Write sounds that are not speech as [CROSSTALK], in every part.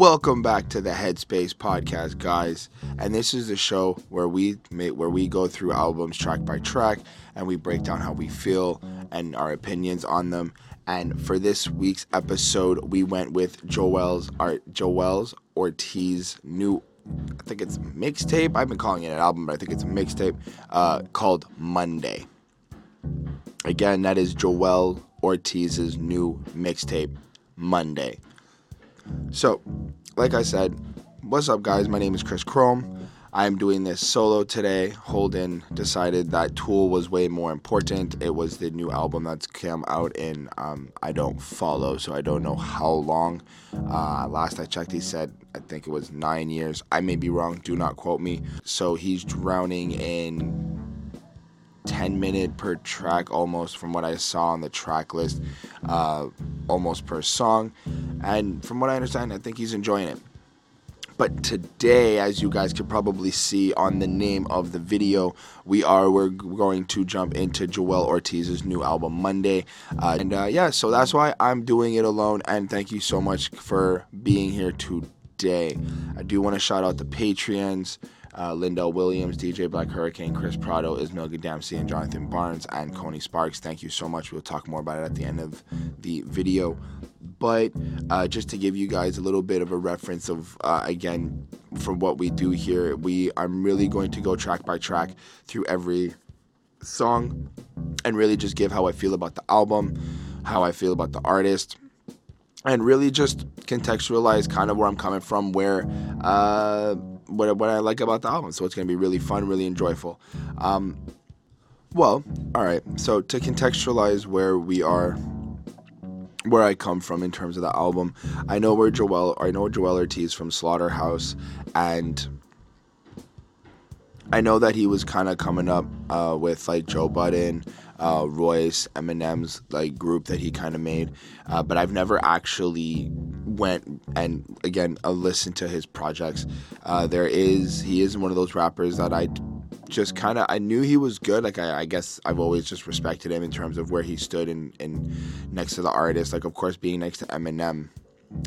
Welcome back to the Headspace podcast, guys. And this is the show where we make, where we go through albums track by track and we break down how we feel and our opinions on them. And for this week's episode, we went with Joell's art Joell's Ortiz new I think it's mixtape. I've been calling it an album, but I think it's a mixtape uh, called Monday. Again, that is Joell Ortiz's new mixtape, Monday. So, like I said, what's up, guys? My name is Chris Chrome. I'm doing this solo today. Holden decided that Tool was way more important. It was the new album that's come out in um, I don't follow, so I don't know how long. Uh, last I checked, he said I think it was nine years. I may be wrong. Do not quote me. So he's drowning in 10 minute per track almost from what I saw on the track list, uh, almost per song. And from what I understand, I think he's enjoying it. But today, as you guys could probably see on the name of the video, we are we're going to jump into Joell Ortiz's new album Monday, uh, and uh, yeah, so that's why I'm doing it alone. And thank you so much for being here today. I do want to shout out the Patreons uh, Lindell Williams, DJ Black Hurricane, Chris Prado, Ismail Gadamsi, and Jonathan Barnes, and Coney Sparks. Thank you so much. We'll talk more about it at the end of the video. But uh, just to give you guys a little bit of a reference of, uh, again, from what we do here, we I'm really going to go track by track through every song and really just give how I feel about the album, how I feel about the artist, and really just contextualize kind of where I'm coming from, where uh, what what I like about the album. So it's gonna be really fun, really enjoyable. Um, well, all right. So to contextualize where we are, where I come from in terms of the album, I know where Joell, I know Joell Ortiz from Slaughterhouse, and I know that he was kind of coming up uh, with like Joe Budden, uh, Royce, Eminem's like group that he kind of made, uh, but I've never actually went and again uh, listened to his projects. Uh, there is he is one of those rappers that I just kind of I knew he was good. Like I, I, guess I've always just respected him in terms of where he stood in, in next to the artist. Like of course being next to Eminem,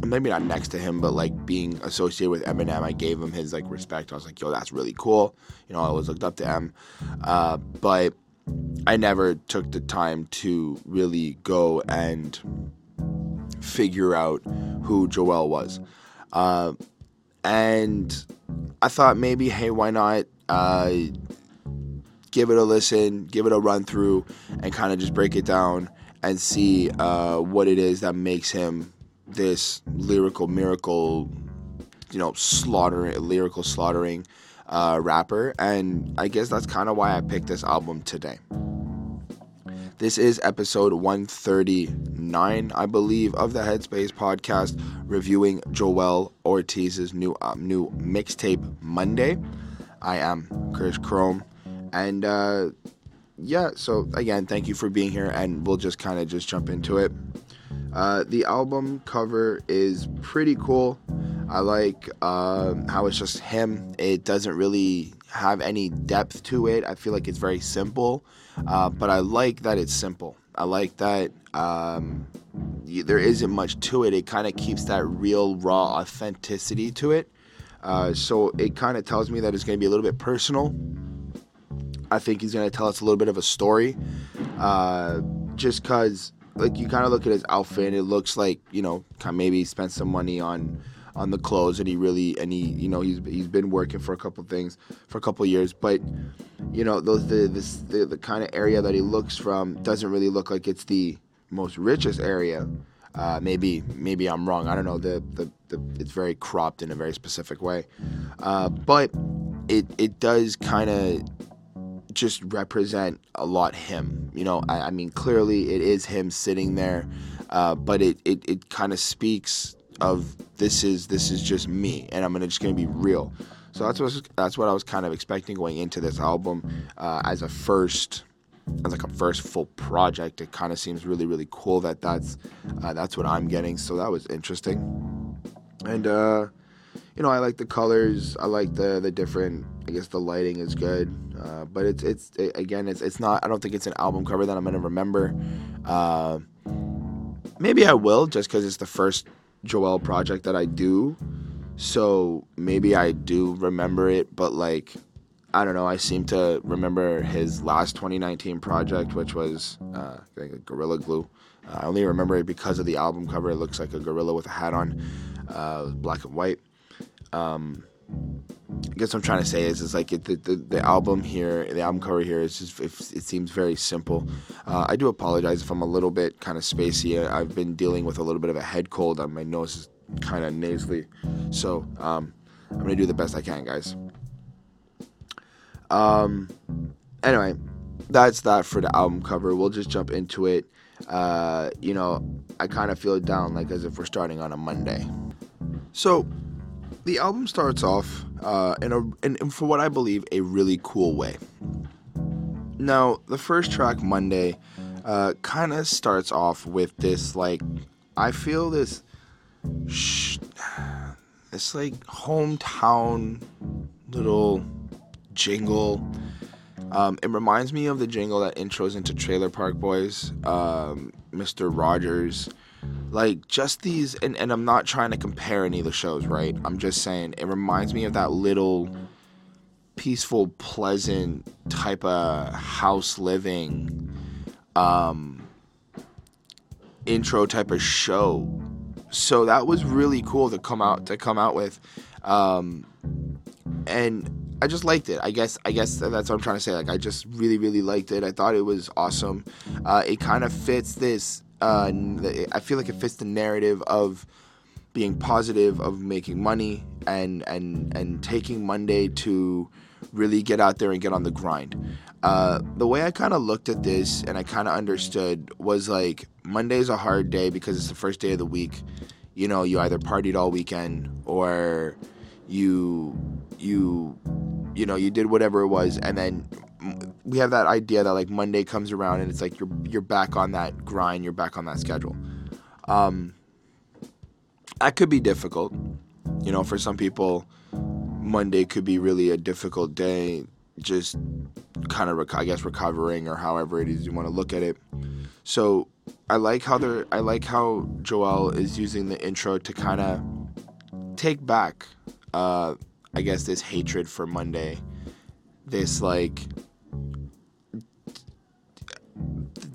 maybe not next to him, but like being associated with Eminem, I gave him his like respect. I was like, yo, that's really cool. You know, I always looked up to him, uh, but I never took the time to really go and figure out who Joell was. Uh, and I thought maybe, hey, why not uh, give it a listen, give it a run through, and kind of just break it down and see uh, what it is that makes him this lyrical miracle, you know, slaughtering, lyrical slaughtering uh, rapper. And I guess that's kind of why I picked this album today. This is episode 139, I believe, of the Headspace podcast, reviewing Joell Ortiz's new um, new mixtape Monday. I am Chris Chrome, and uh, yeah. So again, thank you for being here, and we'll just kind of just jump into it. Uh, the album cover is pretty cool. I like uh, how it's just him. It doesn't really have any depth to it. I feel like it's very simple, uh, but I like that it's simple. I like that um, there isn't much to it. It kind of keeps that real, raw authenticity to it. Uh, so it kind of tells me that it's going to be a little bit personal. I think he's going to tell us a little bit of a story. Uh, just because, like, you kind of look at his outfit and it looks like, you know, maybe he spent some money on on the clothes and he really and he you know he's he's been working for a couple things for a couple years but you know the this the, the kind of area that he looks from doesn't really look like it's the most richest area. Uh, maybe maybe I'm wrong. I don't know. The, the, the it's very cropped in a very specific way. Uh, but it it does kind of just represent a lot him you know? I, I mean clearly it is him sitting there uh, but it, it, it kind of speaks of this is this is just me and I'm gonna just gonna be real. So that's what that's what I was kind of expecting going into this album uh, as a first as like a first full project. It kind of seems really really cool that that's uh, that's what I'm getting. So that was interesting, and uh, you know I like the colors. I like the the different. I guess the lighting is good, uh, but it's it's it, again it's it's not. I don't think it's an album cover that I'm gonna remember. Uh, maybe I will just because it's the first Joell project that I do. So maybe I do remember it, but like I don't know. I seem to remember his last 2019 project, which was uh, Gorilla Glue. Uh, I only remember it because of the album cover. It looks like a gorilla with a hat on, uh, black and white. Um, I guess what I'm trying to say is, is like it, the, the, the album here, the album cover here is just it, it seems very simple. Uh, I do apologize if I'm a little bit kind of spacey. I've been dealing with a little bit of a head cold. Uh, my nose is kind of nasally, so um, I'm gonna do the best I can, guys. Um, anyway, that's that for the album cover. We'll just jump into it. Uh, you know, I kind of feel down like as if we're starting on a Monday. So, the album starts off uh, in a in, for what I believe a really cool way. Now, the first track, Monday, uh, kind of starts off with this like I feel this sh- this like hometown little jingle. Um, it reminds me of the jingle that intros into Trailer Park Boys, um, Mr. Rogers. Like, just these, and, and I'm not trying to compare any of the shows, right? I'm just saying it reminds me of that little peaceful, pleasant type of house living um, intro type of show. So that was really cool to come out to come out with. Um, and I just liked it. I guess I guess that's what I'm trying to say. Like I just really really liked it. I thought it was awesome. Uh, it kind of fits this. Uh, I feel like it fits the narrative of being positive, of making money, and and and taking Monday to really get out there and get on the grind. Uh, the way I kind of looked at this and I kind of understood was like Monday's a hard day because it's the first day of the week. You know, you either partied all weekend or you you you know you did whatever it was and then we have that idea that like monday comes around and it's like you're you're back on that grind you're back on that schedule. Um that could be difficult. You know for some people monday could be really a difficult day just kind of i guess recovering or however it is you want to look at it. So i like how they're i like how joell is using the intro to kind of take back uh I guess this hatred for Monday, this like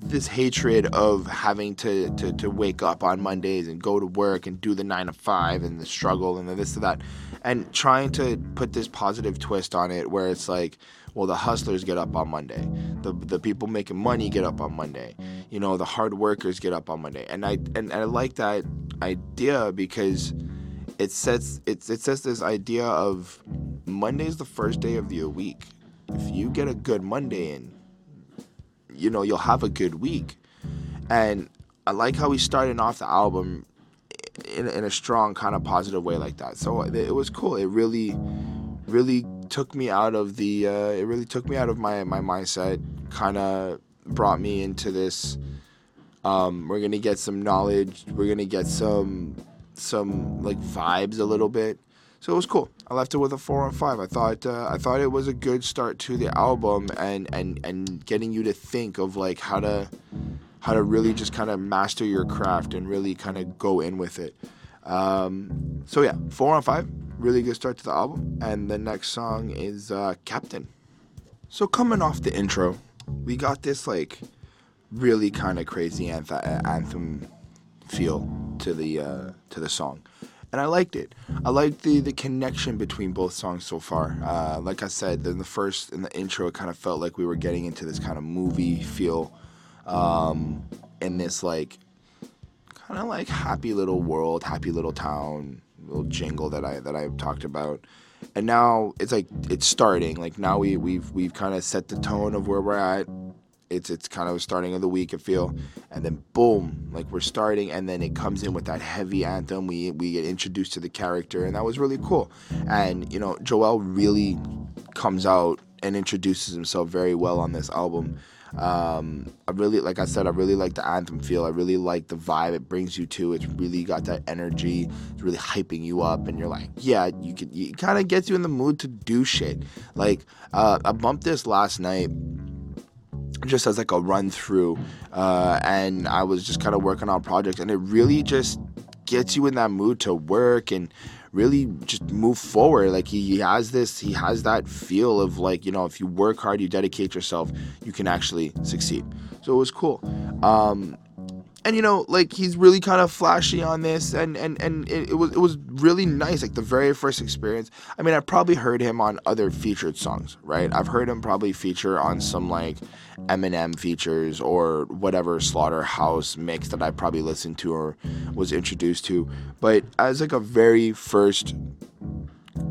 this hatred of having to, to, to wake up on Mondays and go to work and do the nine to five and the struggle and the this to that, and trying to put this positive twist on it where it's like, well, the hustlers get up on Monday, the the people making money get up on Monday, you know, the hard workers get up on Monday, and I and, and I like that idea because it sets it, it sets this idea of Monday's the first day of the week. If you get a good Monday in, you know, you'll have a good week. And I like how he's starting off the album in, in a strong kind of positive way like that. So it, was cool. It really, really took me out of the. Uh, it really took me out of my my mindset. Kind of brought me into this. Um, we're gonna get some knowledge. We're gonna get some some like vibes a little bit. So it was cool. I left it with a four on five. I thought uh, I thought it was a good start to the album and and and getting you to think of like how to how to really just kind of master your craft and really kind of go in with it. Um, so yeah, four on five. Really good start to the album. And the next song is uh, Captain. So coming off the intro, we got this like really kind of crazy anthem anthem feel to the uh, to the song, and I liked it. I liked the the connection between both songs so far. Uh, like I said, in the first in the intro, it kind of felt like we were getting into this kind of movie feel, um, in this like kind of like happy little world, happy little town, little jingle that I that I talked about. And now it's like it's starting. Like now we we've we've kind of set the tone of where we're at it's it's kind of a starting of the week. I feel, and then boom, like we're starting, and then it comes in with that heavy anthem. We we get introduced to the character, and that was really cool. And you know, Joell really comes out and introduces himself very well on this album. Um, I really, like I said, I really like the anthem feel. I really like the vibe it brings you to. It's really got that energy. It's really hyping you up, and you're like, yeah, you can. It kind of gets you in the mood to do shit. Like uh, I bumped this last night just as like a run through uh, and i was just kind of working on projects and it really just gets you in that mood to work and really just move forward. Like he, he has this, he has that feel of like, you know, if you work hard, you dedicate yourself, you can actually succeed. So it was cool. Um, and you know like he's really kind of flashy on this and and and it, it, was it was really nice like the very first experience. I mean i've probably heard him on other featured songs right? I've heard him probably feature on some like eminem features or whatever slaughterhouse mix that i probably listened to or was introduced to. But as like a very first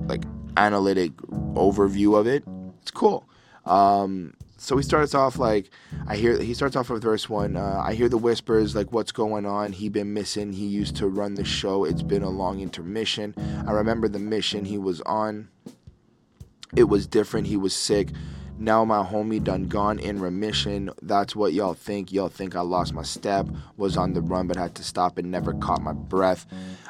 like analytic overview of it it's cool. Um so he starts off like I hear he starts off with verse one. Uh, I hear the whispers like what's going on. He been missing. He used to run the show. It's been a long intermission. I remember the mission he was on. It was different. He was sick. Now my homie done gone in remission. That's what y'all think. Y'all think I lost my step, was on the run, but had to stop and never caught my breath.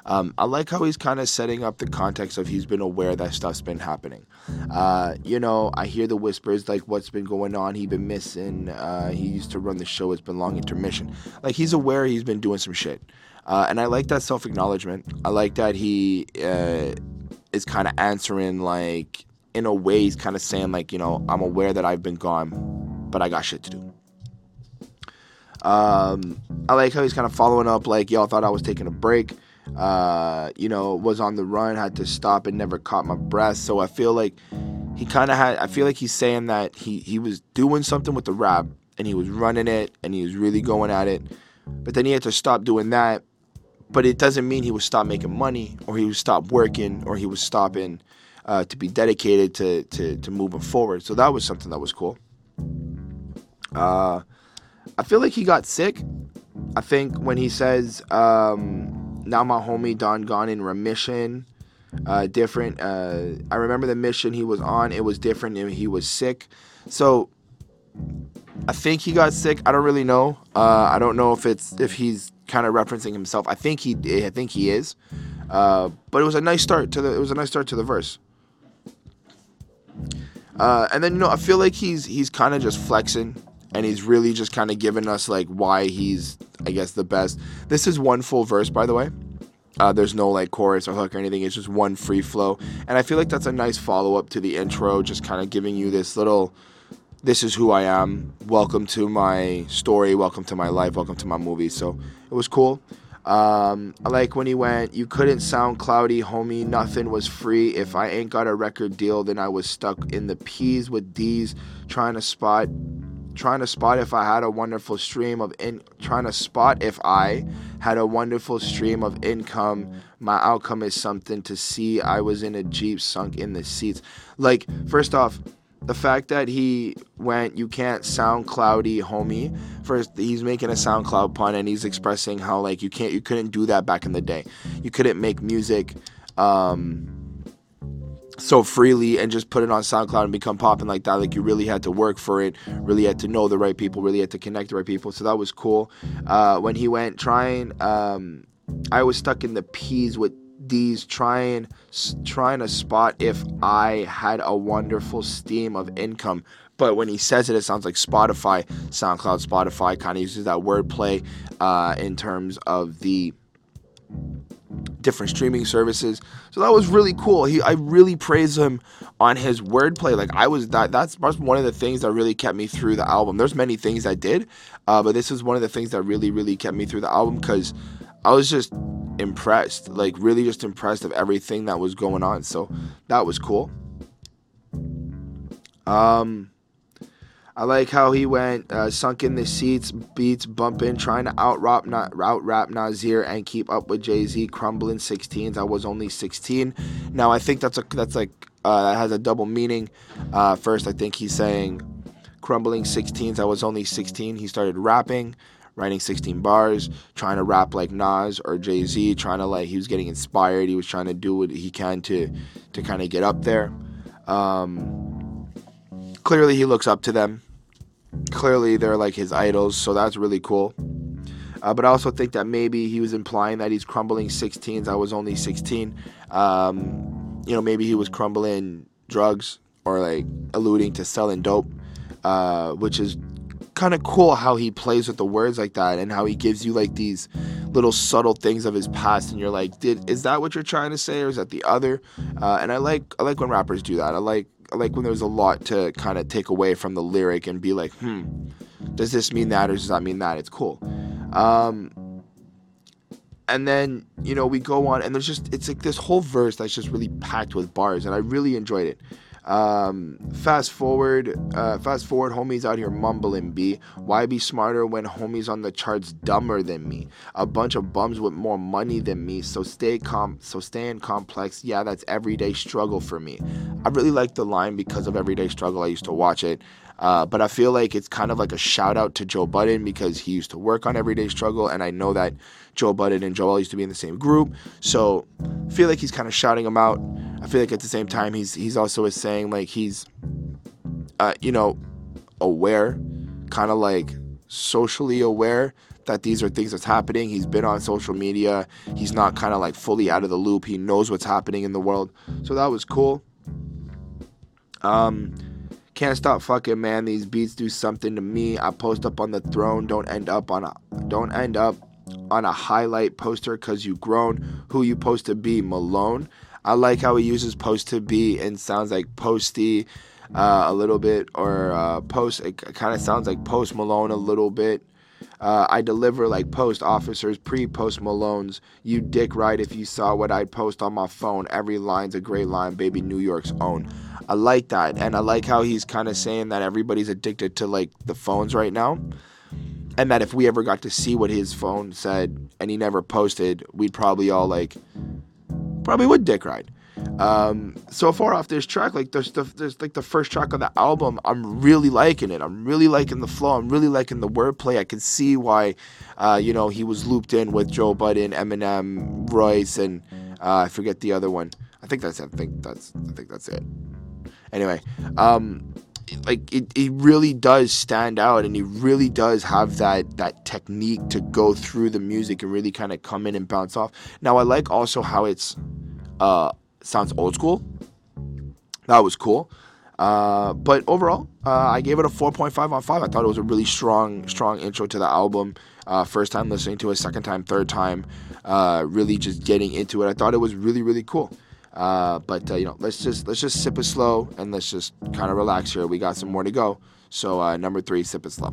Um, I like how he's kind of setting up the context of he's been aware that stuff's been happening. Uh, you know, I hear the whispers like what's been going on. He been missing. Uh, he used to run the show. It's been long intermission. Like he's aware he's been doing some shit. Uh, and I like that self acknowledgement. I like that he uh, is kind of answering like in a way he's kind of saying like you know i'm aware that i've been gone but i got shit to do. Um, i like how he's kind of following up like y'all thought i was taking a break. Uh, you know was on the run had to stop and never caught my breath. So i feel like he kind of had i feel like he's saying that he he was doing something with the rap and he was running it and he was really going at it but then he had to stop doing that but it doesn't mean he would stop making money or he would stop working or he was stopping uh, to be dedicated to, to, to moving forward. So that was something that was cool. Uh, I feel like he got sick. I think when he says, um, now my homie Don gone in remission, uh, different. Uh, I remember the mission he was on, it was different and he was sick. So I think he got sick. I don't really know. Uh, I don't know if it's if he's kind of referencing himself. I think he I think he is. Uh, but it was a nice start to the it was a nice start to the verse. Uh, and then you know, I feel like he's he's kind of just flexing, and he's really just kind of giving us like why he's, I guess, the best. This is one full verse, by the way. Uh, there's no like chorus or hook or anything. It's just one free flow, and I feel like that's a nice follow up to the intro, just kind of giving you this little. This is who I am. Welcome to my story. Welcome to my life. Welcome to my movie. So it was cool. Um, like when he went, You couldn't sound cloudy, homie. Nothing was free. If I ain't got a record deal, then I was stuck in the P's with D's, trying to spot. Trying to spot if I had a wonderful stream of in trying to spot if I had a wonderful stream of income. My outcome is something to see. I was in a Jeep sunk in the seats. Like, first off, the fact that he went, you can't sound cloudy, homie. First, he's making a SoundCloud pun and he's expressing how like you can't, you couldn't do that back in the day. You couldn't make music um, so freely and just put it on SoundCloud and become popping like that. Like you really had to work for it, really had to know the right people, really had to connect the right people. So that was cool. Uh, when he went trying, um, I was stuck in the peas with these trying trying to spot if I had a wonderful stream of income. But when he says it, it sounds like Spotify, SoundCloud, Spotify kind of uses that wordplay uh, in terms of the different streaming services. So that was really cool. He, I really praise him on his wordplay. Like I was that. That's one of the things that really kept me through the album. There's many things I did, uh, but this is one of the things that really, really kept me through the album because I was just impressed, like really just impressed of everything that was going on. So that was cool. Um, I like how he went uh, sunk in the seats, beats bumping, trying to out rap, not out rap Nasir and keep up with Jay Z, crumbling 16s. I was only 16. Now I think that's a that's like uh, that has a double meaning. Uh, first, I think he's saying crumbling 16s. I was only 16. He started rapping writing 16 bars, trying to rap like Nas or Jay Z, trying to like he was getting inspired. He was trying to do what he can to to kind of get up there. Um, clearly, he looks up to them. Clearly, they're like his idols, so that's really cool. Uh, but I also think that maybe he was implying that he's crumbling 16s. I was only 16. Um, you know, maybe he was crumbling drugs or like alluding to selling dope, uh, which is kind of cool how he plays with the words like that and how he gives you like these little subtle things of his past, and you're like, did is that what you're trying to say, or is that the other? Uh, and I like I like when rappers do that. I like I like when there's a lot to kind of take away from the lyric and be like, hmm, does this mean that or does that mean that? It's cool. Um, and then you know we go on and there's just it's like this whole verse that's just really packed with bars and i really enjoyed it um, fast forward, uh, fast forward, homies out here mumbling B. Why be smarter when homies on the charts dumber than me? A bunch of bums with more money than me. So stay calm, so stay in complex. Yeah, that's everyday struggle for me. I really like the line because of everyday struggle. I used to watch it. Uh, but I feel like it's kind of like a shout out to Joe Budden because he used to work on Everyday Struggle, and I know that Joe Budden and Joell used to be in the same group. So I feel like he's kind of shouting him out. I feel like at the same time he's he's also is saying like he's, uh, you know, aware, kind of like socially aware that these are things that's happening. He's been on social media. He's not kind of like fully out of the loop. He knows what's happening in the world. So that was cool. Um, can't stop fucking man. These beats do something to me. I post up on the throne. Don't end up on a don't end up on a highlight poster cause you grown. Who you post to be, Malone. I like how he uses post to be and sounds like posty uh, a little bit or uh, post. It kind of sounds like post Malone a little bit. Uh, I deliver like post officers, pre post Malones. You dick right if you saw what I'd post on my phone. Every line's a great line, baby, New York's own. I like that. And I like how he's kind of saying that everybody's addicted to like the phones right now. And that if we ever got to see what his phone said and he never posted, we'd probably all like, probably would dick ride. Um, so far off this track, like there's the, there's like the first track on the album, I'm really liking it. I'm really liking the flow. I'm really liking the wordplay. I can see why, uh, you know, he was looped in with Joe Budden, Eminem, Royce, and uh, I forget the other one. I think that's I think that's I think that's it anyway, um, like it, it really does stand out and he really does have that that technique to go through the music and really kind of come in and bounce off. Now i like also how it's uh sounds old school. That was cool. Uh, but overall uh, i gave it a 4.5 on 5 i thought it was a really strong strong intro to the album. Uh, first time listening to it second time third time uh, really just getting into it. I thought it was really really cool uh, but uh, you know, let's just let's just sip it slow and let's just kind of relax here. We got some more to go. So uh, number three, sip it slow.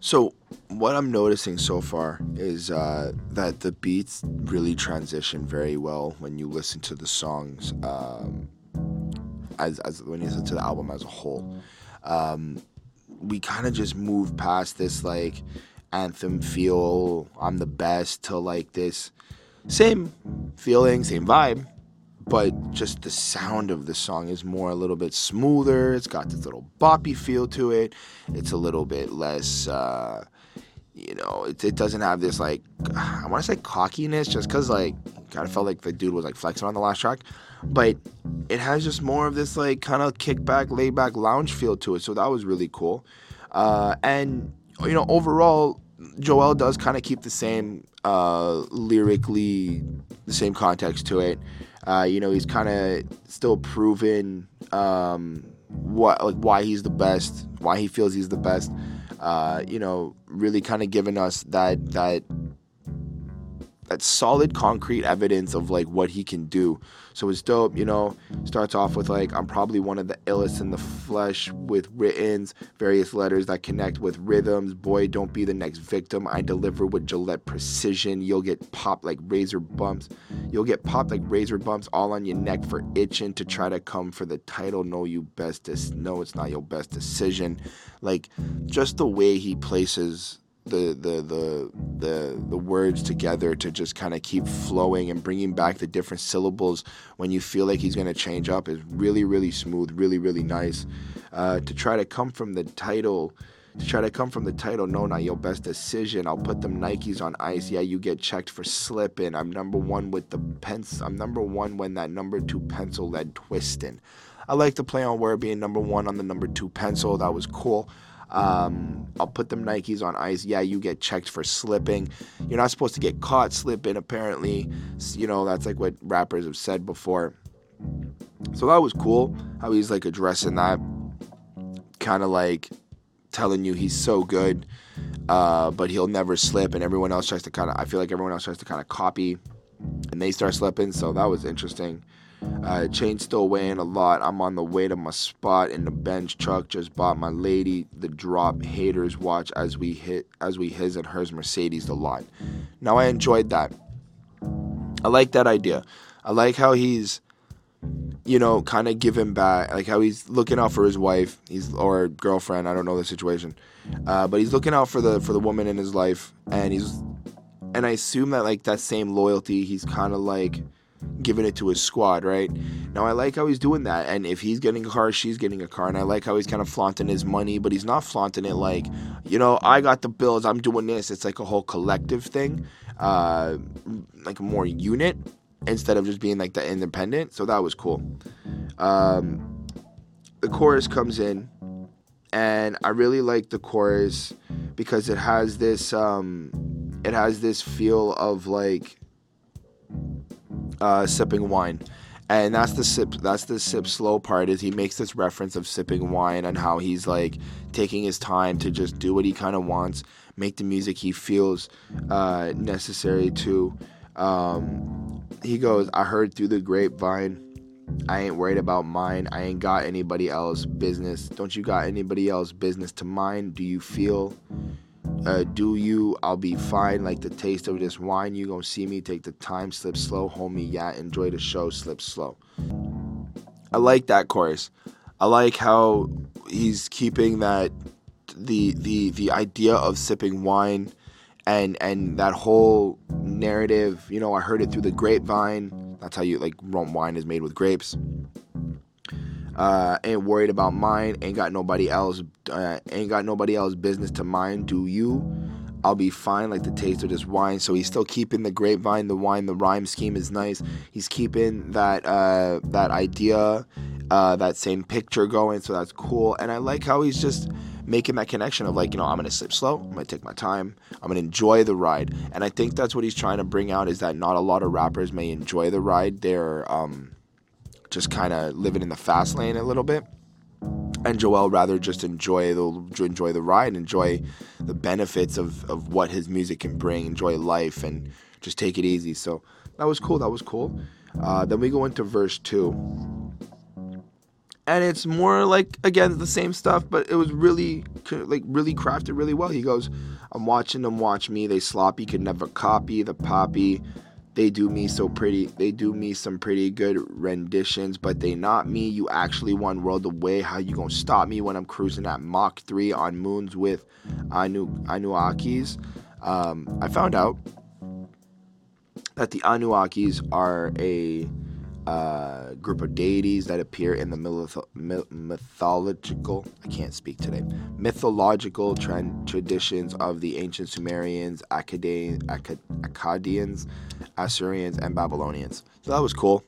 So what I'm noticing so far is uh, that the beats really transition very well when you listen to the songs, um, as, as when you listen to the album as a whole. Um, we kind of just move past this like anthem feel, I'm the best, to like this same feeling, same vibe, but just the sound of the song is more a little bit smoother. It's got this little boppy feel to it. It's a little bit less, uh, you know, it, it doesn't have this like, I want to say cockiness just because like, kind of felt like the dude was like flexing on the last track. But it has just more of this like kind of kickback, laid back lounge feel to it. So that was really cool. Uh, and, you know, overall, Joell does kind of keep the same uh, lyrically, the same context to it. Uh, you know, he's kind of still proven um, what like why he's the best, why he feels he's the best. Uh, you know, really kind of giving us that that solid concrete evidence of like what he can do. So it's dope, you know. Starts off with like I'm probably one of the illest in the flesh with writtens, various letters that connect with rhythms. Boy, don't be the next victim. I deliver with Gillette precision. You'll get popped like razor bumps. You'll get popped like razor bumps all on your neck for itching to try to come for the title. No, you best. Dis- no, it's not your best decision. Like just the way he places the the the the, the words together to just kind of keep flowing and bringing back the different syllables when you feel like he's going to change up is really really smooth really really nice. Uh, to try to come from the title to try to come from the title no not your best decision. I'll put them nikes on ice. Yeah you get checked for slipping. I'm number one with the pens i'm number one when that number two pencil led twisting. I like to play on word being number one on the number two pencil. That was cool um, I'll put them Nikes on ice. Yeah, you get checked for slipping. You're not supposed to get caught slipping, apparently. You know, that's like what rappers have said before. So that was cool how he's like addressing that, kind of like telling you he's so good. uh, but he'll never slip, and everyone else tries to kind of. I feel like everyone else tries to kind of copy, and they start slipping. So that was interesting. Uh, chain still weighing a lot. I'm on the way to my spot in the Benz truck. Just bought my lady the drop haters watch as we hit as we his and hers Mercedes the lot. Now I enjoyed that. I like that idea. I like how he's, you know, kind of giving back. Like how he's looking out for his wife. He's or girlfriend. I don't know the situation, uh, but he's looking out for the for the woman in his life, and he's, and I assume that like that same loyalty, he's kind of like giving it to his squad, right? Now I like how he's doing that, and if he's getting a car, she's getting a car, and I like how he's kind of flaunting his money, but he's not flaunting it like, you know, I got the bills, I'm doing this. It's like a whole collective thing, uh, like a more unit instead of just being like the independent. So that was cool. Um, the chorus comes in, and I really like the chorus because it has this, um, it has this feel of like uh, sipping wine. And that's the sip that's the sip slow part is he makes this reference of sipping wine and how he's like taking his time to just do what he kind of wants make the music he feels uh, necessary to. Um, he goes i heard through the grapevine i ain't worried about mine. I ain't got anybody else business. Don't you got anybody else business to mine? Do you feel uh, do you? I'll be fine. Like the taste of this wine, you gonna see me take the time, slip slow, homie. Yeah, enjoy the show, slip slow. I like that chorus. I like how he's keeping that the the the idea of sipping wine and and that whole narrative. You know, I heard it through the grapevine. That's how you like Rum wine is made with grapes. Uh, ain't worried about mine. Ain't got nobody else. Uh, ain't got nobody else business to mind. Do you? I'll be fine. Like the taste of this wine. So he's still keeping the grapevine, the wine, the rhyme scheme is nice. He's keeping that uh, that idea, uh, that same picture going. So that's cool. And I like how he's just making that connection of like you know I'm gonna sip slow. I'm gonna take my time. I'm gonna enjoy the ride. And I think that's what he's trying to bring out is that not a lot of rappers may enjoy the ride. They're um, just kind of living in the fast lane a little bit. And Joell rather just enjoy the enjoy the ride, enjoy the benefits of, of what his music can bring, enjoy life, and just take it easy. So that was cool. That was cool. Uh, then we go into verse two, and it's more like again the same stuff, but it was really like really crafted really well. He goes, "I'm watching them watch me. They sloppy could never copy the poppy." They do me so pretty they do me some pretty good renditions but they not me. You actually one world away. How you gonna stop me when i'm cruising at mach 3 on moons with anu Anunnakis? Um, i found out that the Anunnakis are a uh, group of deities that appear in the myth- mythological I can't speak today mythological tra- traditions of the ancient Sumerians, Akkadians, Akkadians, Assyrians, and Babylonians. So that was cool.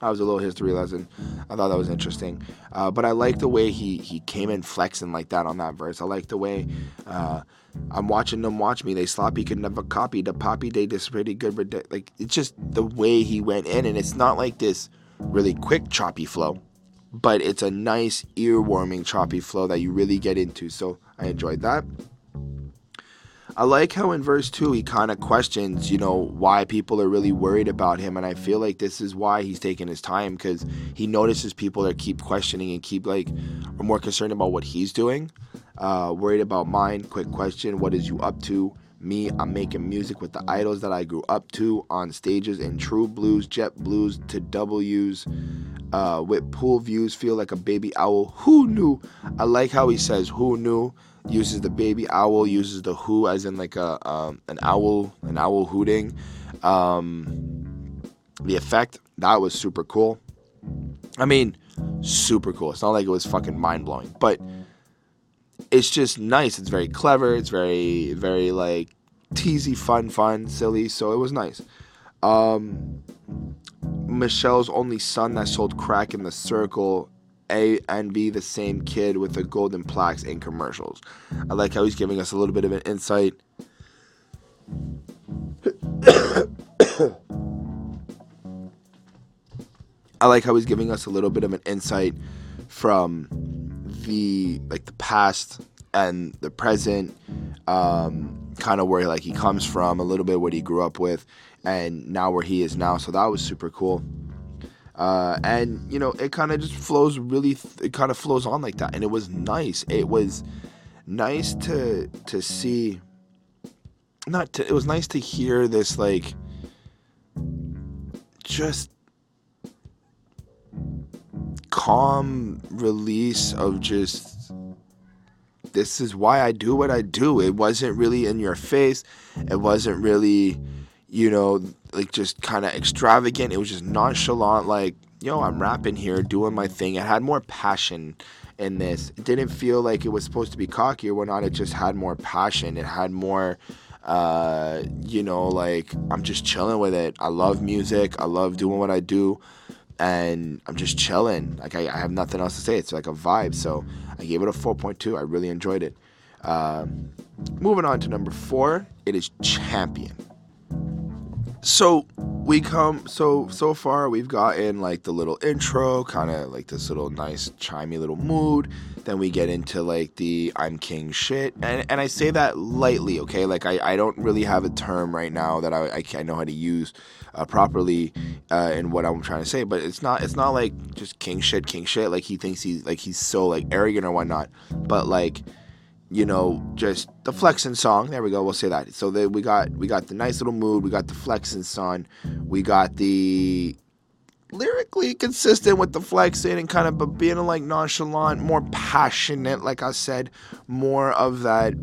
That was a little history lesson. I thought that was interesting. Uh, but I like the way he, he came in flexing like that on that verse. I like the way uh, I'm watching them watch me. They sloppy could never copy. The poppy they just pretty good. Like it's just the way he went in, and it's not like this really quick choppy flow, but it's a nice ear warming choppy flow that you really get into. So I enjoyed that. I like how in verse 2 he kind of questions, you know, why people are really worried about him. And I feel like this is why he's taking his time because he notices people that keep questioning and keep like, are more concerned about what he's doing. Uh, worried about mine. Quick question What is you up to? Me, I'm making music with the idols that I grew up to on stages in true blues, jet blues to W's. Uh, with pool views, feel like a baby owl. Who knew? I like how he says, Who knew? Uses the baby owl, uses the who as in like a um, an owl, an owl hooting. Um, the effect that was super cool. I mean, super cool. It's not like it was fucking mind blowing, but it's just nice. It's very clever. It's very very like teasy, fun, fun, silly. So it was nice. Um, Michelle's only son that sold crack in the circle a and B the same kid with the golden plaques in commercials. I like how he's giving us a little bit of an insight. [COUGHS] I like how he's giving us a little bit of an insight from the like the past and the present, um, kind of where like he comes from, a little bit what he grew up with, and now where he is now. So that was super cool. Uh, and you know, it kind of just flows really. Th- it kind of flows on like that, and it was nice. It was nice to to see. Not to. It was nice to hear this like. Just calm release of just this is why I do what I do. It wasn't really in your face. It wasn't really, you know, like just kind of extravagant. It was just nonchalant, like, yo, I'm rapping here, doing my thing. It had more passion in this. It didn't feel like it was supposed to be cocky or whatnot. It just had more passion. It had more, uh, you know, like, I'm just chilling with it. I love music. I love doing what I do and I'm just chilling. Like I, I, have nothing else to say. It's like a vibe. So I gave it a 4.2. I really enjoyed it. Um, moving on to number four, it is Champion. So we come so so far we've gotten like the little intro, kind of like this little nice chimey little mood. Then we get into like the I'm king shit, and and I say that lightly, okay? Like I, I don't really have a term right now that I I, I know how to use uh, properly uh, in what I'm trying to say. But it's not it's not like just king shit, king shit. Like he thinks he's like he's so like arrogant or whatnot. But like you know, just the flexing song. There we go. We'll say that. So the, we got we got the nice little mood. We got the flexing song. We got the lyrically consistent with the flexing and kind of but being like nonchalant, more passionate. Like I said, more of that.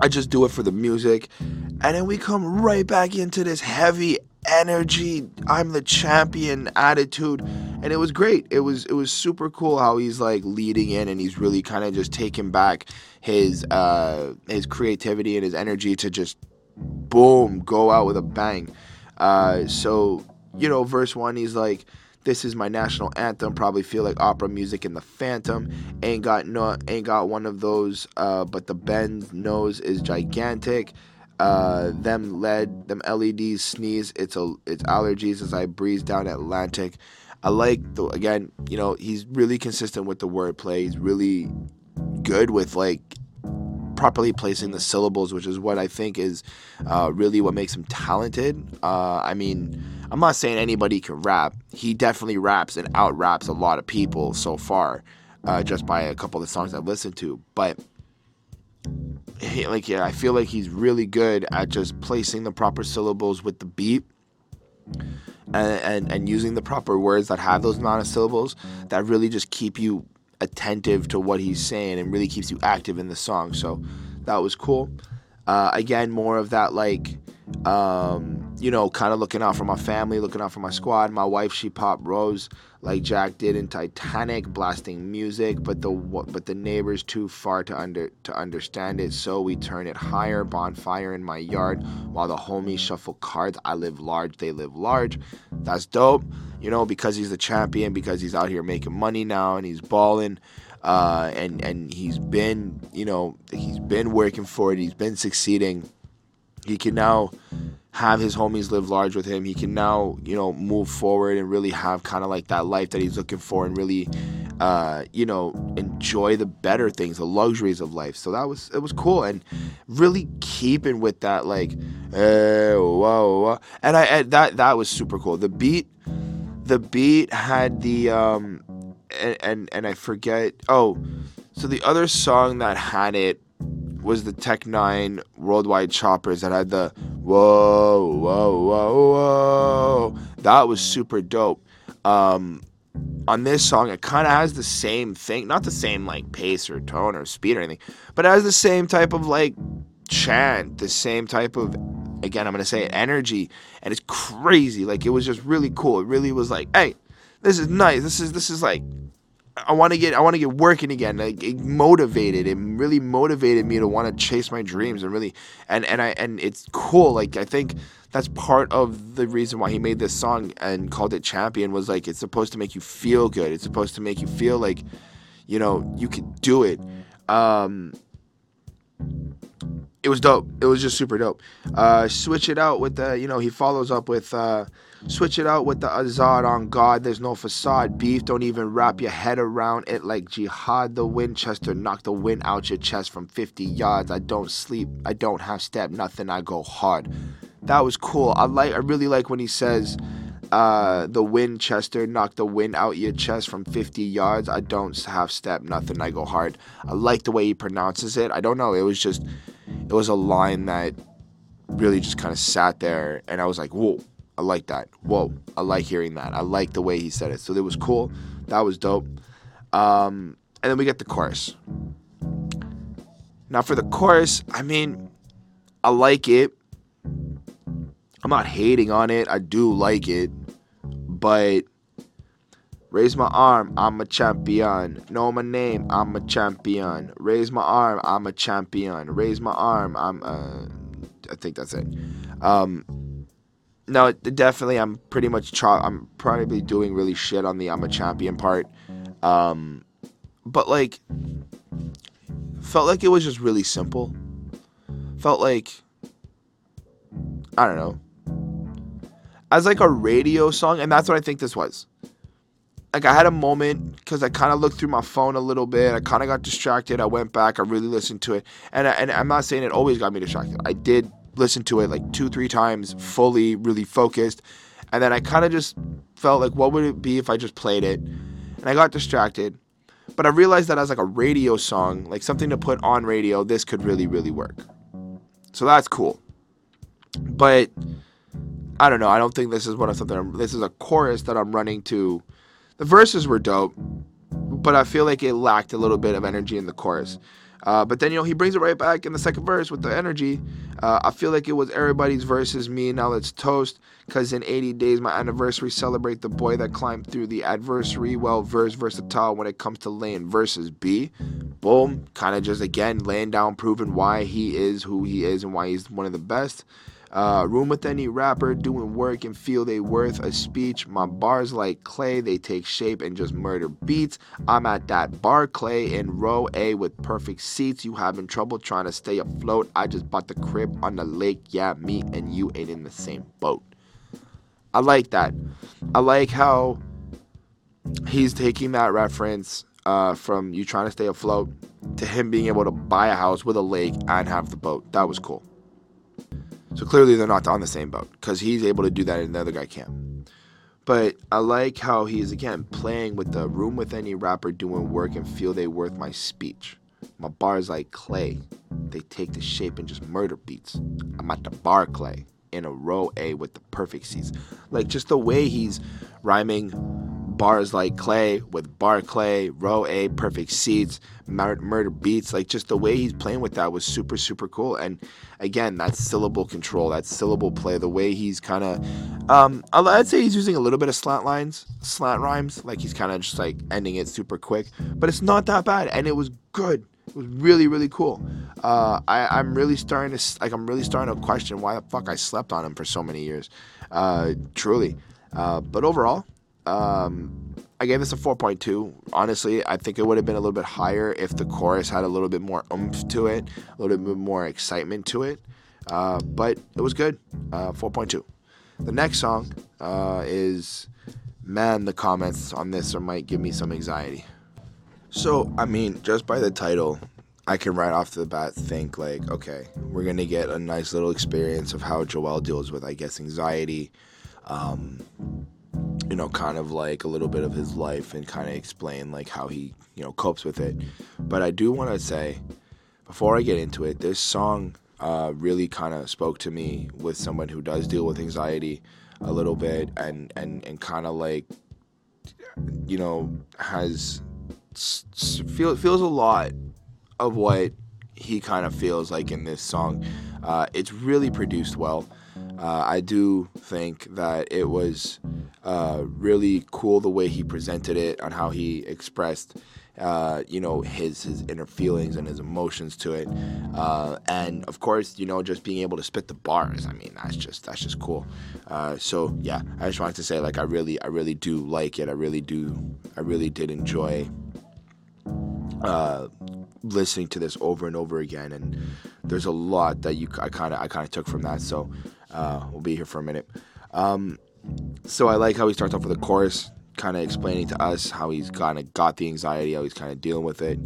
I just do it for the music, and then we come right back into this heavy energy, I'm the champion attitude, and it was great. It was it was super cool how he's like leading in and he's really kind of just taking back his uh his creativity and his energy to just boom go out with a bang. Uh, so you know, verse one, he's like. This is my national anthem. Probably feel like opera music in the Phantom. Ain't got no, ain't got one of those. Uh, but the bend nose is gigantic uh, them lead them LEDs sneeze. It's a it's allergies as I breeze down Atlantic. I like the again, you know, he's really consistent with the wordplay. He's really good with like properly placing the syllables, which is what I think is uh, really what makes him talented. Uh, I mean, I'm not saying anybody can rap. He definitely raps and out raps a lot of people so far, uh, just by a couple of the songs I've listened to. But like yeah, I feel like he's really good at just placing the proper syllables with the beat. And, and, and using the proper words that have those amount of syllables that really just keep you attentive to what he's saying and really keeps you active in the song. So that was cool. Uh, again, more of that like um, you know, kind of looking out for my family, looking out for my squad. My wife, she popped rose like Jack did in Titanic, blasting music, but the but the neighbors too far to under to understand it. So we turn it higher, bonfire in my yard, while the homies shuffle cards. I live large, they live large. That's dope, you know, because he's the champion, because he's out here making money now and he's balling. Uh, and and he's been, you know, he's been working for it. He's been succeeding he can now have his homies live large with him. He can now, you know, move forward and really have kind of like that life that he's looking for and really, uh, you know, enjoy the better things, the luxuries of life. So that was it was cool and really keeping with that like, uh, whoa, whoa, and I that that was super cool. The beat, the beat had the um, and and, and I forget. Oh, so the other song that had it was the Tech N9ne Worldwide Choppers that had the whoa, whoa, whoa, whoa. That was super dope. Um, on this song, it kind of has the same thing, not the same like pace or tone or speed or anything, but it has the same type of like chant, the same type of again, I'm gonna say it, energy, and it's crazy. Like it was just really cool. It really was like, hey, this is nice. This is this is like I want to get I want to get working again. Like it motivated. It really motivated me to want to chase my dreams and really and and I and it's cool. Like I think that's part of the reason why he made this song and called it Champion was like it's supposed to make you feel good. It's supposed to make you feel like you know you can do it. Um, it was dope. It was just super dope. Uh, switch it out with the, you know, he follows up with, uh, switch it out with the Azad on God. There's no facade. Beef, don't even wrap your head around it like jihad. The Winchester knock the wind out your chest from 50 yards. I don't sleep. I don't have step. Nothing. I go hard. That was cool. I like. I really like when he says, uh, the Winchester knock the wind out your chest from 50 yards. I don't half step. Nothing. I go hard. I like the way he pronounces it. I don't know. It was just it was a line that really just kind of sat there and I was like, whoa, I like that. Whoa, I like hearing that. I like the way he said it. So it was cool. That was dope. Um, and then we get the chorus. Now for the chorus, I mean, I like it. I'm not hating on it. I do like it. But Raise my arm, I'm a champion. Know my name, I'm a champion. Raise my arm, I'm a champion. Raise my arm, I'm uh I think that's it. Um no, definitely I'm pretty much tra- I'm probably doing really shit on the I'm a champion part. Um but like felt like it was just really simple. Felt like I don't know. As like a radio song and that's what I think this was like I had a moment because I kind of looked through my phone a little bit. I kind of got distracted. I went back. I really listened to it, and I, and I'm not saying it always got me distracted. I did listen to it like two, three times, fully, really focused, and then I kind of just felt like, what would it be if I just played it? And I got distracted, but I realized that as like a radio song, like something to put on radio, this could really, really work. So that's cool, but. I don't know. I don't think this is what I'm something. This is a chorus that I'm running to the verses were dope, but I feel like it lacked a little bit of energy in the chorus. Uh, but then you know he brings it right back in the second verse with the energy. Uh, I feel like it was everybody's verses me. Now let's toast, cause in 80 days my anniversary celebrate the boy that climbed through the adversary. Well verse versatile when it comes to laying verses. B, boom, kind of just again laying down, proving why he is who he is and why he's one of the best. Uh, room with any rapper doing work and feel they worth a speech. My bars like clay, they take shape and just murder beats. I'm at that bar clay in row A with perfect seats. You having trouble trying to stay afloat? I just bought the crib on the lake. Yeah, me and you ain't in the same boat. I like that. I like how he's taking that reference uh, from you trying to stay afloat to him being able to buy a house with a lake and have the boat. That was cool. So clearly they're not on the same boat because he's able to do that and the other guy can't. But I like how he's again playing with the room with any rapper doing work and feel they worth my speech. My bars like clay, they take the shape and just murder beats. I'm at the bar clay in a row A with the perfect seats. Like just the way he's rhyming bars like Clay with Bar Clay, Row A, Perfect Seats, Mur- Murder Beats. Like just the way he's playing with that was super, super cool. And again, that syllable control, that syllable play, the way he's kind of, um, I'd say he's using a little bit of slant lines, slant rhymes. Like he's kind of just like ending it super quick, but it's not that bad. And it was good. It was really, really cool. Uh, I, I'm really starting to like. I'm really starting to question why the fuck I slept on him for so many years. Uh, truly, uh, but overall, um, I gave this a 4.2. Honestly, I think it would have been a little bit higher if the chorus had a little bit more oomph to it, a little bit more excitement to it. Uh, but it was good. Uh, 4.2. The next song uh, is Man, the comments on this might give me some anxiety. So, I mean, just by the title, I can right off the bat think, like, okay, we're going to get a nice little experience of how Joell deals with, I guess, anxiety. Um, you know, kind of like a little bit of his life and kind of explain like how he, you know, copes with it. But I do want to say, before I get into it, this song uh, really kind of spoke to me with someone who does deal with anxiety a little bit and and and kind of like, you know, has feel feels a lot of what he kind of feels like in this song. Uh, it's really produced well. Uh, I do think that it was uh, really cool the way he presented it, on how he expressed, uh, you know, his his inner feelings and his emotions to it, uh, and of course, you know, just being able to spit the bars. I mean, that's just that's just cool. Uh, so yeah, I just wanted to say, like, I really I really do like it. I really do I really did enjoy uh, listening to this over and over again and there's a lot that you I kind of I kind of took from that. So uh, we'll be here for a minute. Um, so I like how he starts off with a chorus, kind of explaining to us how he's kind of got the anxiety, how he's kind of dealing with it.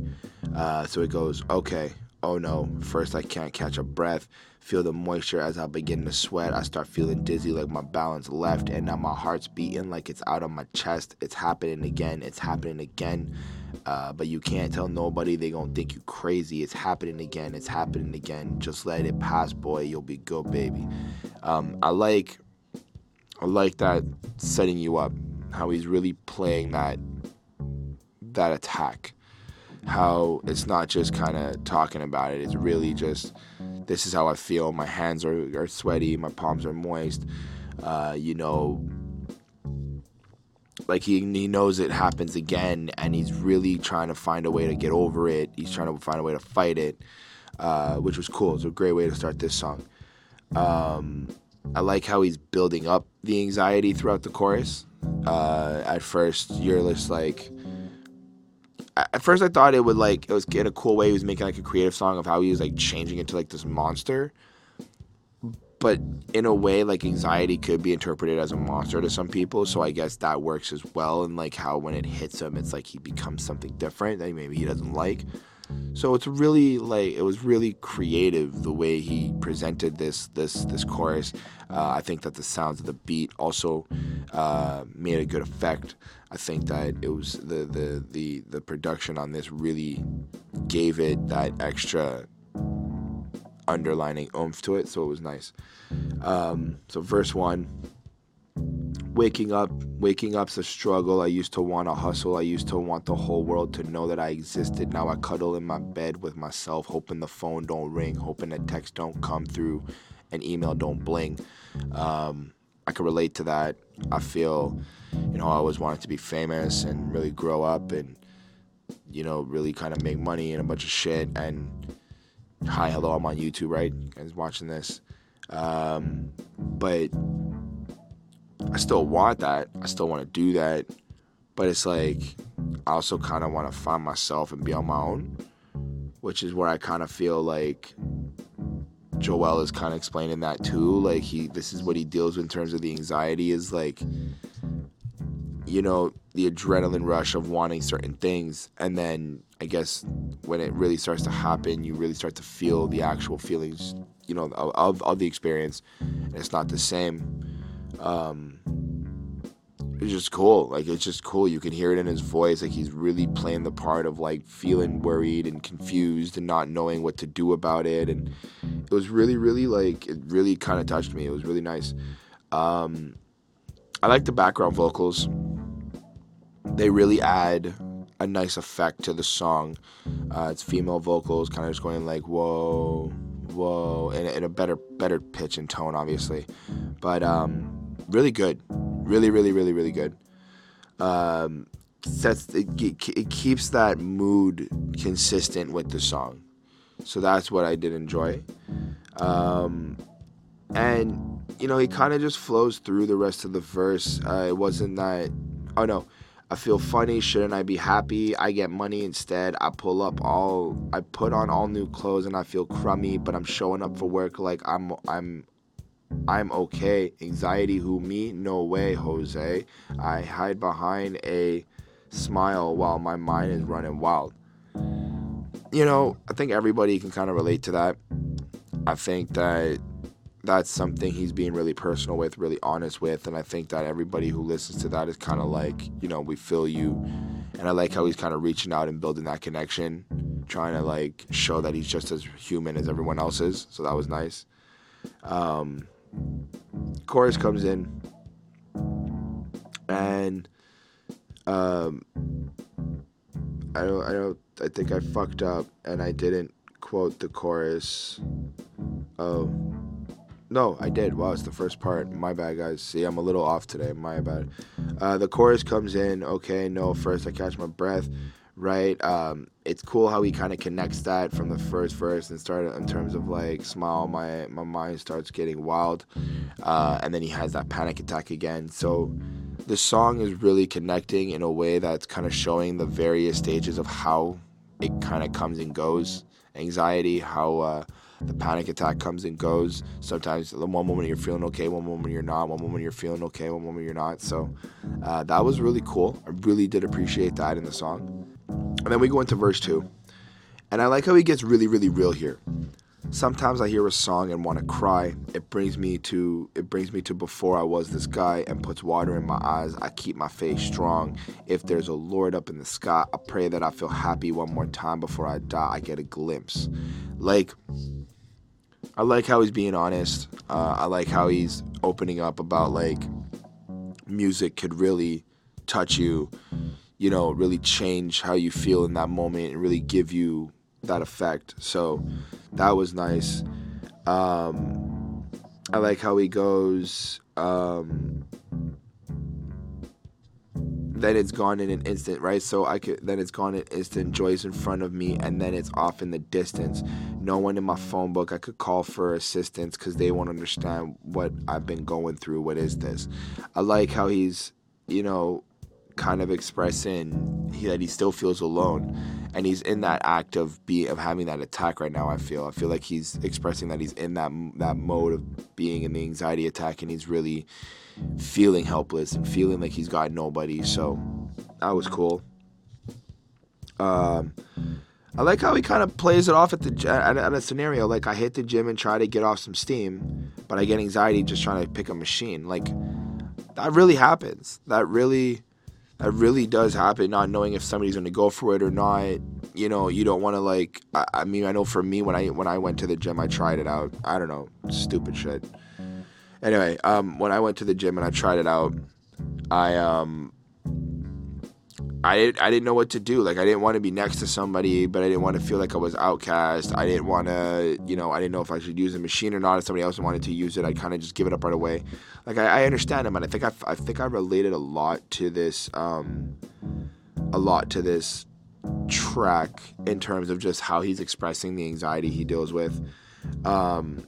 Uh, so it goes, okay, oh no, first I can't catch a breath. Feel the moisture as I begin to sweat. I start feeling dizzy like my balance left, and now my heart's beating like it's out of my chest. It's happening again. It's happening again. Uh, but you can't tell nobody. They gonna think you crazy. It's happening again. It's happening again. Just let it pass, boy. You'll be good, baby. Um, I like, I like that setting you up. How he's really playing that, that attack. How it's not just kind of talking about it. It's really just this is how I feel. My hands are, are sweaty, my palms are moist. Uh, you know, like he, he knows it happens again, and he's really trying to find a way to get over it. He's trying to find a way to fight it, uh, which was cool. It's a great way to start this song. Um, I like how he's building up the anxiety throughout the chorus. Uh, at first, you're just like, at first I thought it would like it was in a cool way. He was making like a creative song of how he was like changing into like this monster. But in a way, like anxiety could be interpreted as a monster to some people. So I guess that works as well. And like how when it hits him, it's like he becomes something different that maybe he doesn't like. So it's really like it was really creative the way he presented this this this chorus. Uh, I think that the sounds of the beat also uh, made a good effect. I think that it was the the the the production on this really gave it that extra underlining oomph to it, so it was nice. Um, so verse one. Waking up, waking up's a struggle. I used to want to hustle. I used to want the whole world to know that I existed. Now I cuddle in my bed with myself, hoping the phone don't ring, hoping that text don't come through, and email don't bling. Um, I can relate to that. I feel, you know, I always wanted to be famous and really grow up and, you know, really kind of make money and a bunch of shit. And hi, hello, I'm on YouTube, right? Guys watching this. Um, but I still want that. I still want to do that. But it's like, I also kind of want to find myself and be on my own, which is where I kind of feel like Joell is kind of explaining that too. Like he, this is what he deals with in terms of the anxiety is like, you know, the adrenaline rush of wanting certain things, and then I guess when it really starts to happen, you really start to feel the actual feelings, you know, of of the experience, and it's not the same. Um, it's just cool. Like it's just cool. You can hear it in his voice. Like he's really playing the part of like feeling worried and confused and not knowing what to do about it. And it was really, really like it really kind of touched me. It was really nice. Um, I like the background vocals. They really add a nice effect to the song. Uh, it's female vocals, kind of just going like whoa, whoa, in a better, better pitch and tone, obviously. But um, really good really, really, really, really good. Um, sets it, it keeps that mood consistent with the song, so that's what I did enjoy. Um, and you know, he kind of just flows through the rest of the verse. Uh, it wasn't that. Oh no, I feel funny. Shouldn't I be happy? I get money instead. I pull up all. I put on all new clothes and I feel crummy, but I'm showing up for work like I'm. I'm I'm okay. Anxiety, who me? No way, Jose. I hide behind a smile while my mind is running wild. You know, I think everybody can kind of relate to that. I think that that's something he's being really personal with, really honest with, and I think that everybody who listens to that is kind of like, you know, we feel you. And I like how he's kind of reaching out and building that connection, trying to like show that he's just as human as everyone else is. So that was nice. Um, chorus comes in, and um, I don't, I don't, I think I fucked up and I didn't quote the chorus. Oh, no, I did. Wow, it's the first part. My bad, guys. See, I'm a little off today. My bad. Uh, the chorus comes in. Okay, no, first I catch my breath right? Um, it's cool how he kind of connects that from the first verse and started in terms of like smile. My my mind starts getting wild, uh, and then he has that panic attack again. So the song is really connecting in a way that's kind of showing the various stages of how it kind of comes and goes. Anxiety, how uh, the panic attack comes and goes. Sometimes one moment you're feeling okay, one moment you're not, one moment you're feeling okay, one moment you're not. So uh, that was really cool. I really did appreciate that in the song. And then we go into verse two, and I like how he gets really, really real here. Sometimes I hear a song and want to cry. It brings me to it brings me to before I was this guy and puts water in my eyes. I keep my faith strong. If there's a Lord up in the sky, I pray that I feel happy one more time before I die. I get a glimpse. Like I like how he's being honest. Uh, I like how he's opening up about like music could really touch you, you know, really change how you feel in that moment and really give you that effect. So that was nice. Um, I like how he goes. Um, then it's gone in an instant, right? So I could then it's gone in an instant. Joy's in front of me, and then it's off in the distance. No one in my phone book. I could call for assistance because they won't understand what I've been going through. What is this? I like how he's, you know, kind of expressing that he still feels alone and he's in that act of be of having that attack right now. I feel I feel like he's expressing that he's in that that mode of being in the anxiety attack, and he's really feeling helpless and feeling like he's got nobody. So that was cool. Um, I like how he kind of plays it off at the at, at a scenario like I hit the gym and try to get off some steam, but I get anxiety just trying to pick a machine. Like that really happens. That really that really does happen not knowing if somebody's going to go for it or not. You know you don't want to like I, I, mean i know for me when i when i went to the gym i tried it out. I don't know. Stupid shit. Anyway um when i went to the gym and i tried it out i um I didn't, I didn't know what to do. Like, I didn't want to be next to somebody, but I didn't want to feel like I was outcast. I didn't want to, you know, I didn't know if I should use the machine or not. If somebody else wanted to use it, I'd kind of just give it up right away. Like, I, I understand him, and I think I, I think I related a lot to this, um, a lot to this track in terms of just how he's expressing the anxiety he deals with. Um,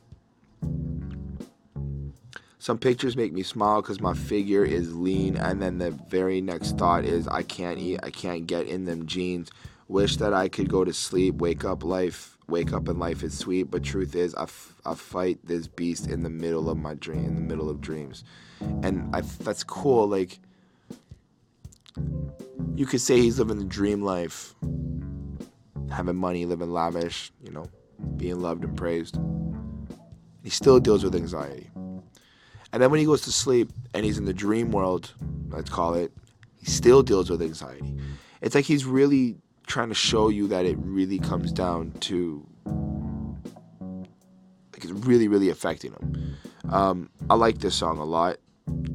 some pictures make me smile because my figure is lean, and then the very next thought is I can't eat, I can't get in them jeans. Wish that I could go to sleep, wake up, life, wake up, and life is sweet. But truth is, I, f- I fight this beast in the middle of my dream, in the middle of dreams, and I, that's cool. Like you could say he's living the dream life, having money, living lavish, you know, being loved and praised. He still deals with anxiety. And then when he goes to sleep and he's in the dream world, let's call it, he still deals with anxiety. It's like he's really trying to show you that it really comes down to like it's really really affecting him. Um, I like this song a lot.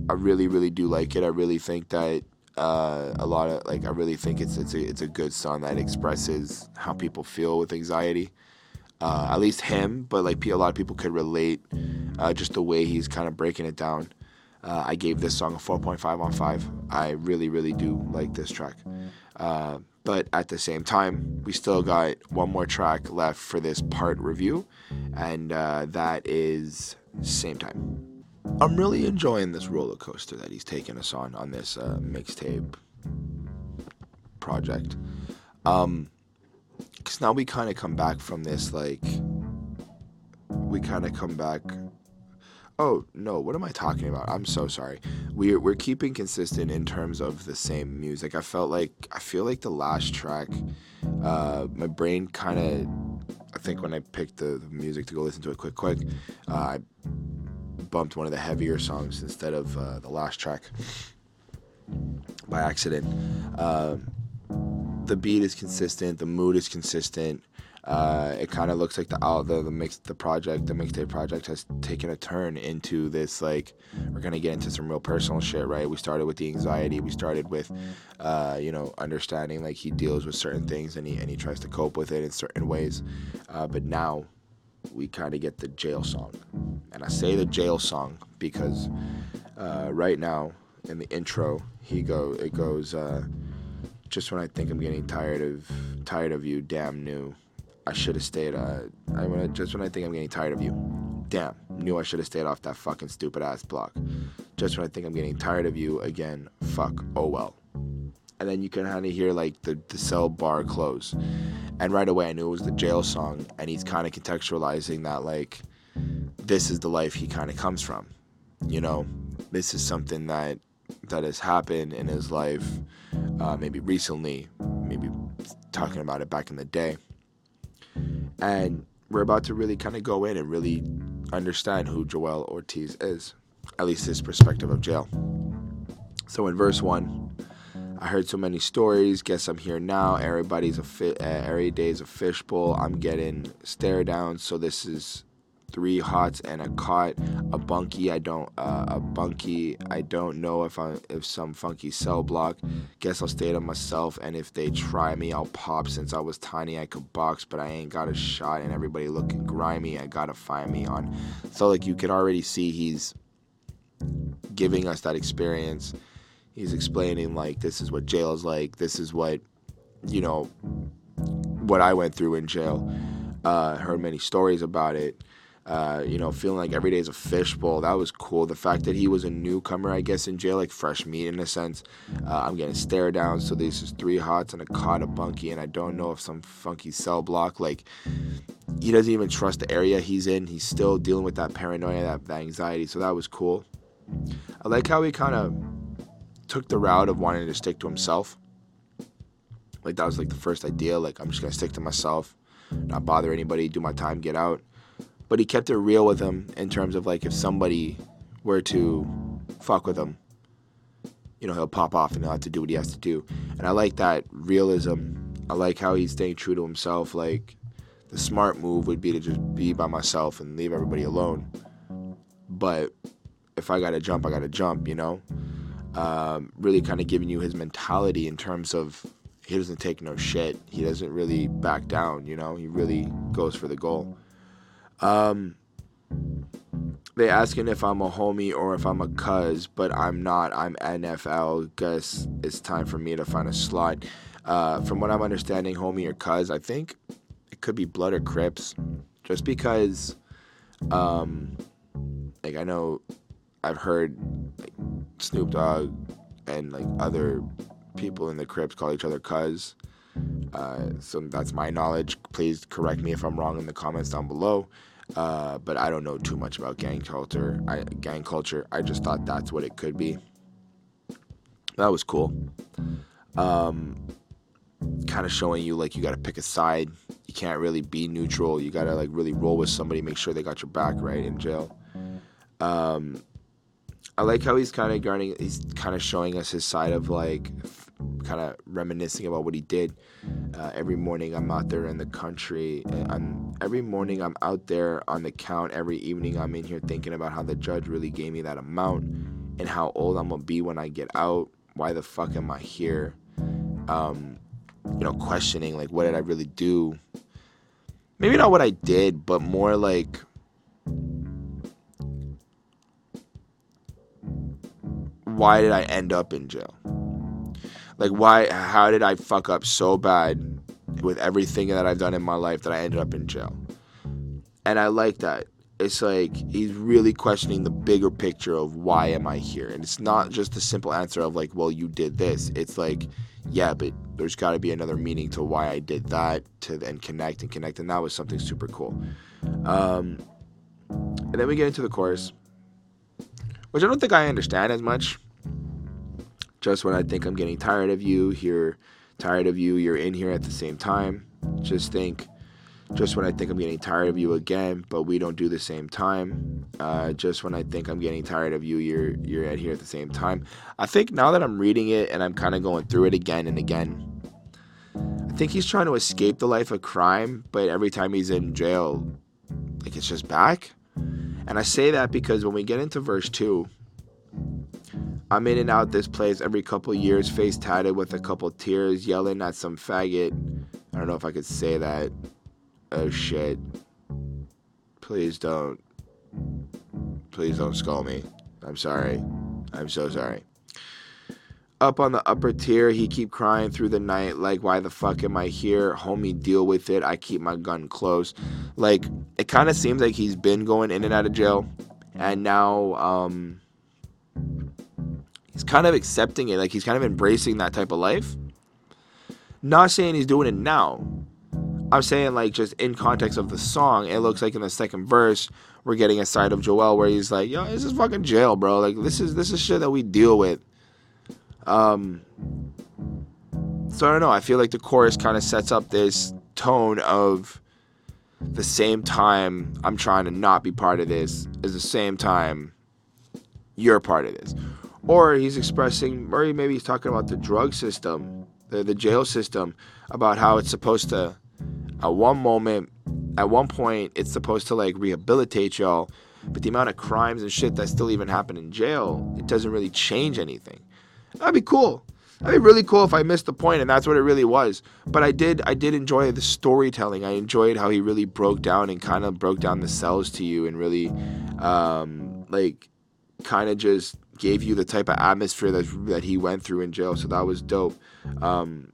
I really really do like it. I really think that uh, a lot of like I really think it's it's a it's a good song that expresses how people feel with anxiety. Uh, at least him, but like a lot of people could relate uh, just the way he's kind of breaking it down. Uh, I gave this song a 4.5 on 5. I really, really do like this track. Uh, but at the same time, we still got one more track left for this part review, and uh, that is Same Time. I'm really enjoying this roller coaster that he's taking us on on this uh, mixtape project. Um, because now we kind of come back from this like we kind of come back Oh no, what am I talking about? I'm so sorry. We're we're keeping consistent in terms of the same music. I felt like I feel like the last track, uh, my brain kind of. I think when I picked the, the, music to go listen to it quick, quick, uh, I bumped one of the heavier songs instead of uh, the last track by accident. Uh, the beat is consistent, the mood is consistent. Uh, it kind of looks like the out the, the mix the project the mixtape project has taken a turn into this like we're gonna get into some real personal shit right we started with the anxiety we started with uh, you know understanding like he deals with certain things and he and he tries to cope with it in certain ways uh, but now we kind of get the jail song and I say the jail song because uh, right now in the intro he go it goes uh, just when I think I'm getting tired of tired of you damn new I should have stayed. Uh, I just when I think I'm getting tired of you, damn, knew I should have stayed off that fucking stupid ass block. Just when I think I'm getting tired of you again, fuck. Oh well. and then you can kind of hear like the, the cell bar close and right away i knew it was the jail song and he's kind of contextualizing that like this is the life he kind of comes from you know this is something that that has happened in his life uh, maybe recently maybe talking about it back in the day and we're about to really kind of go in and really understand who joell ortiz is at least his perspective of jail so in verse 1 I heard so many stories. Guess I'm here now. Everybody's a fit. Uh, every day's a fishbowl. I'm getting stare down. So this is three hots and a cot, a bunkie. I don't uh, a bunkie. I don't know if I if some funky cell block. Guess I'll stay to myself. And if they try me, I'll pop. Since I was tiny, I could box, but I ain't got a shot. And everybody looking grimy. I gotta find me on. So like you can already see he's giving us that experience he's explaining like this is what jail is like this is what you know what i went through in jail uh, heard many stories about it uh, you know feeling like every day is a fishbowl. That was cool. The fact that he was a newcomer i guess in jail like fresh meat in a sense. Uh, i'm getting stared down so there's just three hots and a cot a bunkie and i don't know if some funky cell block like he doesn't even trust the area he's in. He's still dealing with that paranoia that anxiety. So that was cool. I like how he kind of took the route of wanting to stick to himself. Like that was like the first idea. Like I'm just gonna stick to myself, not bother anybody, do my time, get out. But he kept it real with him in terms of like if somebody were to fuck with him, you know, he'll pop off and he'll have to do what he has to do. And I like that realism. I like how he's staying true to himself. Like the smart move would be to just be by myself and leave everybody alone. But if I gotta jump, I gotta jump, you know? um, really kind of giving you his mentality in terms of he doesn't take no shit. He doesn't really back down, you know. He really goes for the goal. Um, they asking if I'm a homie or if I'm a cuz, but I'm not. I'm NFL. Guess it's time for me to find a slot. Uh, from what I'm understanding, homie or cuz, I think it could be blood or Crips, just because. Um, like I know, I've heard like Snoop Dogg and like other people in the Crips call each other cuz. Uh, so that's my knowledge. Please correct me if I'm wrong in the comments down below. Uh, but I don't know too much about gang culture. I, gang culture. I just thought that's what it could be. That was cool. Um, kind of showing you like you got to pick a side. You can't really be neutral. You got to like really roll with somebody, make sure they got your back right in jail. Um, I like how he's kind of guarding. He's kind of showing us his side of like, kind of reminiscing about what he did. Uh, every morning I'm out there in the country. I'm every morning I'm out there on the count. Every evening I'm in here thinking about how the judge really gave me that amount and how old I'm gonna be when I get out. Why the fuck am I here? Um, you know, questioning like what did I really do? Maybe not what I did, but more like why did I end up in jail? Like, why, how did I fuck up so bad with everything that I've done in my life that I ended up in jail? And I like that. It's like he's really questioning the bigger picture of why am I here? And it's not just the simple answer of like, well, you did this. It's like, yeah, but there's got to be another meaning to why I did that to then connect and connect. And that was something super cool. Um, and then we get into the chorus, which I don't think I understand as much just when I think I'm getting tired of you, here, tired of you, you're in here at the same time. Just think, just when I think I'm getting tired of you again, but we don't do the same time. Uh, just when I think I'm getting tired of you, you're you're at here at the same time. I think now that I'm reading it and I'm kind of going through it again and again, I think he's trying to escape the life of crime, but every time he's in jail, like it's just back. And I say that because when we get into verse two, I'm in and out this place every couple years, face tatted with a couple tears, yelling at some faggot. I don't know if I could say that. Oh shit. Please don't. Please don't skull me. I'm sorry. I'm so sorry. Up on the upper tier, he keep crying through the night, like, why the fuck am I here? Homie, deal with it. I keep my gun close. Like, it kind of seems like he's been going in and out of jail. And now, um, he's kind of accepting it, like he's kind of embracing that type of life. Not saying he's doing it now. I'm saying like just in context of the song, it looks like in the second verse we're getting a side of Joell where he's like, "Yo, this is fucking jail, bro. Like this is this is shit that we deal with." Um. So I don't know. I feel like the chorus kind of sets up this tone of the same time I'm trying to not be part of this is the same time you're part of this. Or he's expressing, or maybe he's talking about the drug system, the, the jail system, about how it's supposed to, at one moment, at one point, it's supposed to like rehabilitate y'all, but the amount of crimes and shit that still even happen in jail, it doesn't really change anything. That'd be cool. That'd be really cool if I missed the point and that's what it really was. But I did I did enjoy the storytelling. I enjoyed how he really broke down and kind of broke down the cells to you and really um, like kind of just gave you the type of atmosphere that that he went through in jail. So that was dope. Um,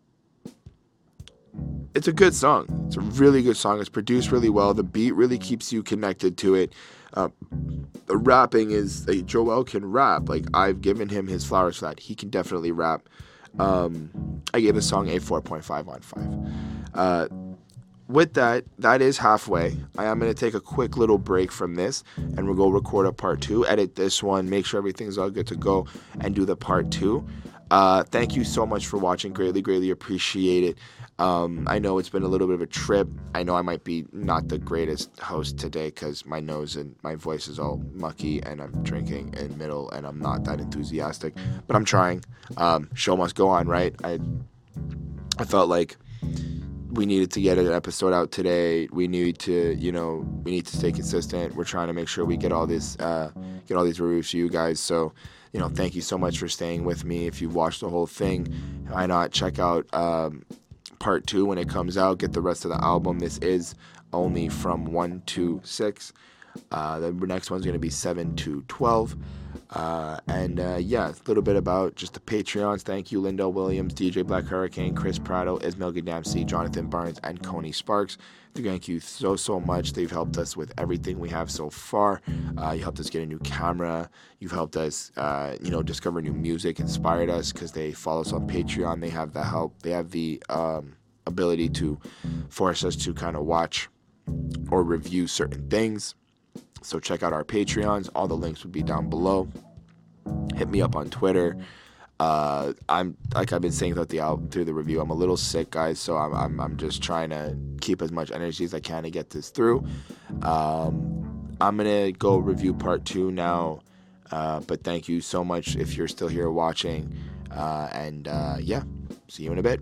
it's a good song. It's a really good song. It's produced really well. The beat really keeps you connected to it. Uh, the rapping is like, Joell can rap. Like I've given him his flowers for that. He can definitely rap. Um, I gave the song a 4.5 on 5. Uh, with that, that is halfway. I am going to take a quick little break from this and we'll go record a part two, edit this one, make sure everything's all good to go, and do the part two. Uh, thank you so much for watching. Greatly, greatly appreciate it. Um, I know it's been a little bit of a trip. I know I might be not the greatest host today because my nose and my voice is all mucky and I'm drinking in middle and I'm not that enthusiastic, but I'm trying. Um, show must go on, right? I I felt like we needed to get an episode out today. We need to, you know, we need to stay consistent. We're trying to make sure we get all this, uh, get all these reviews to you guys. So, you know, thank you so much for staying with me. If you've watched the whole thing, why not check out um, part two when it comes out? Get the rest of the album. This is only from one to six. Uh, the next one's going to be seven to twelve. Uh, and uh, yeah, a little bit about just the Patreons. Thank you, Lindo Williams, DJ Black Hurricane, Chris Prado, Ismail Gadamsi, Jonathan Barnes, and Coney Sparks. Thank you so, so much. They've helped us with everything we have so far. Uh, you helped us get a new camera. You've helped us, uh, you know, discover new music, inspired us because they follow us on Patreon. They have the help, they have the um, ability to force us to kind of watch or review certain things. So check out our Patreons. All the links would be down below. Hit me up on Twitter. Uh, I'm like I've been saying throughout the album, through the review. I'm a little sick, guys, so I'm, I'm I'm just trying to keep as much energy as I can to get this through. Um, I'm gonna go review part two now, uh, but thank you so much if you're still here watching, uh, and uh, yeah, see you in a bit.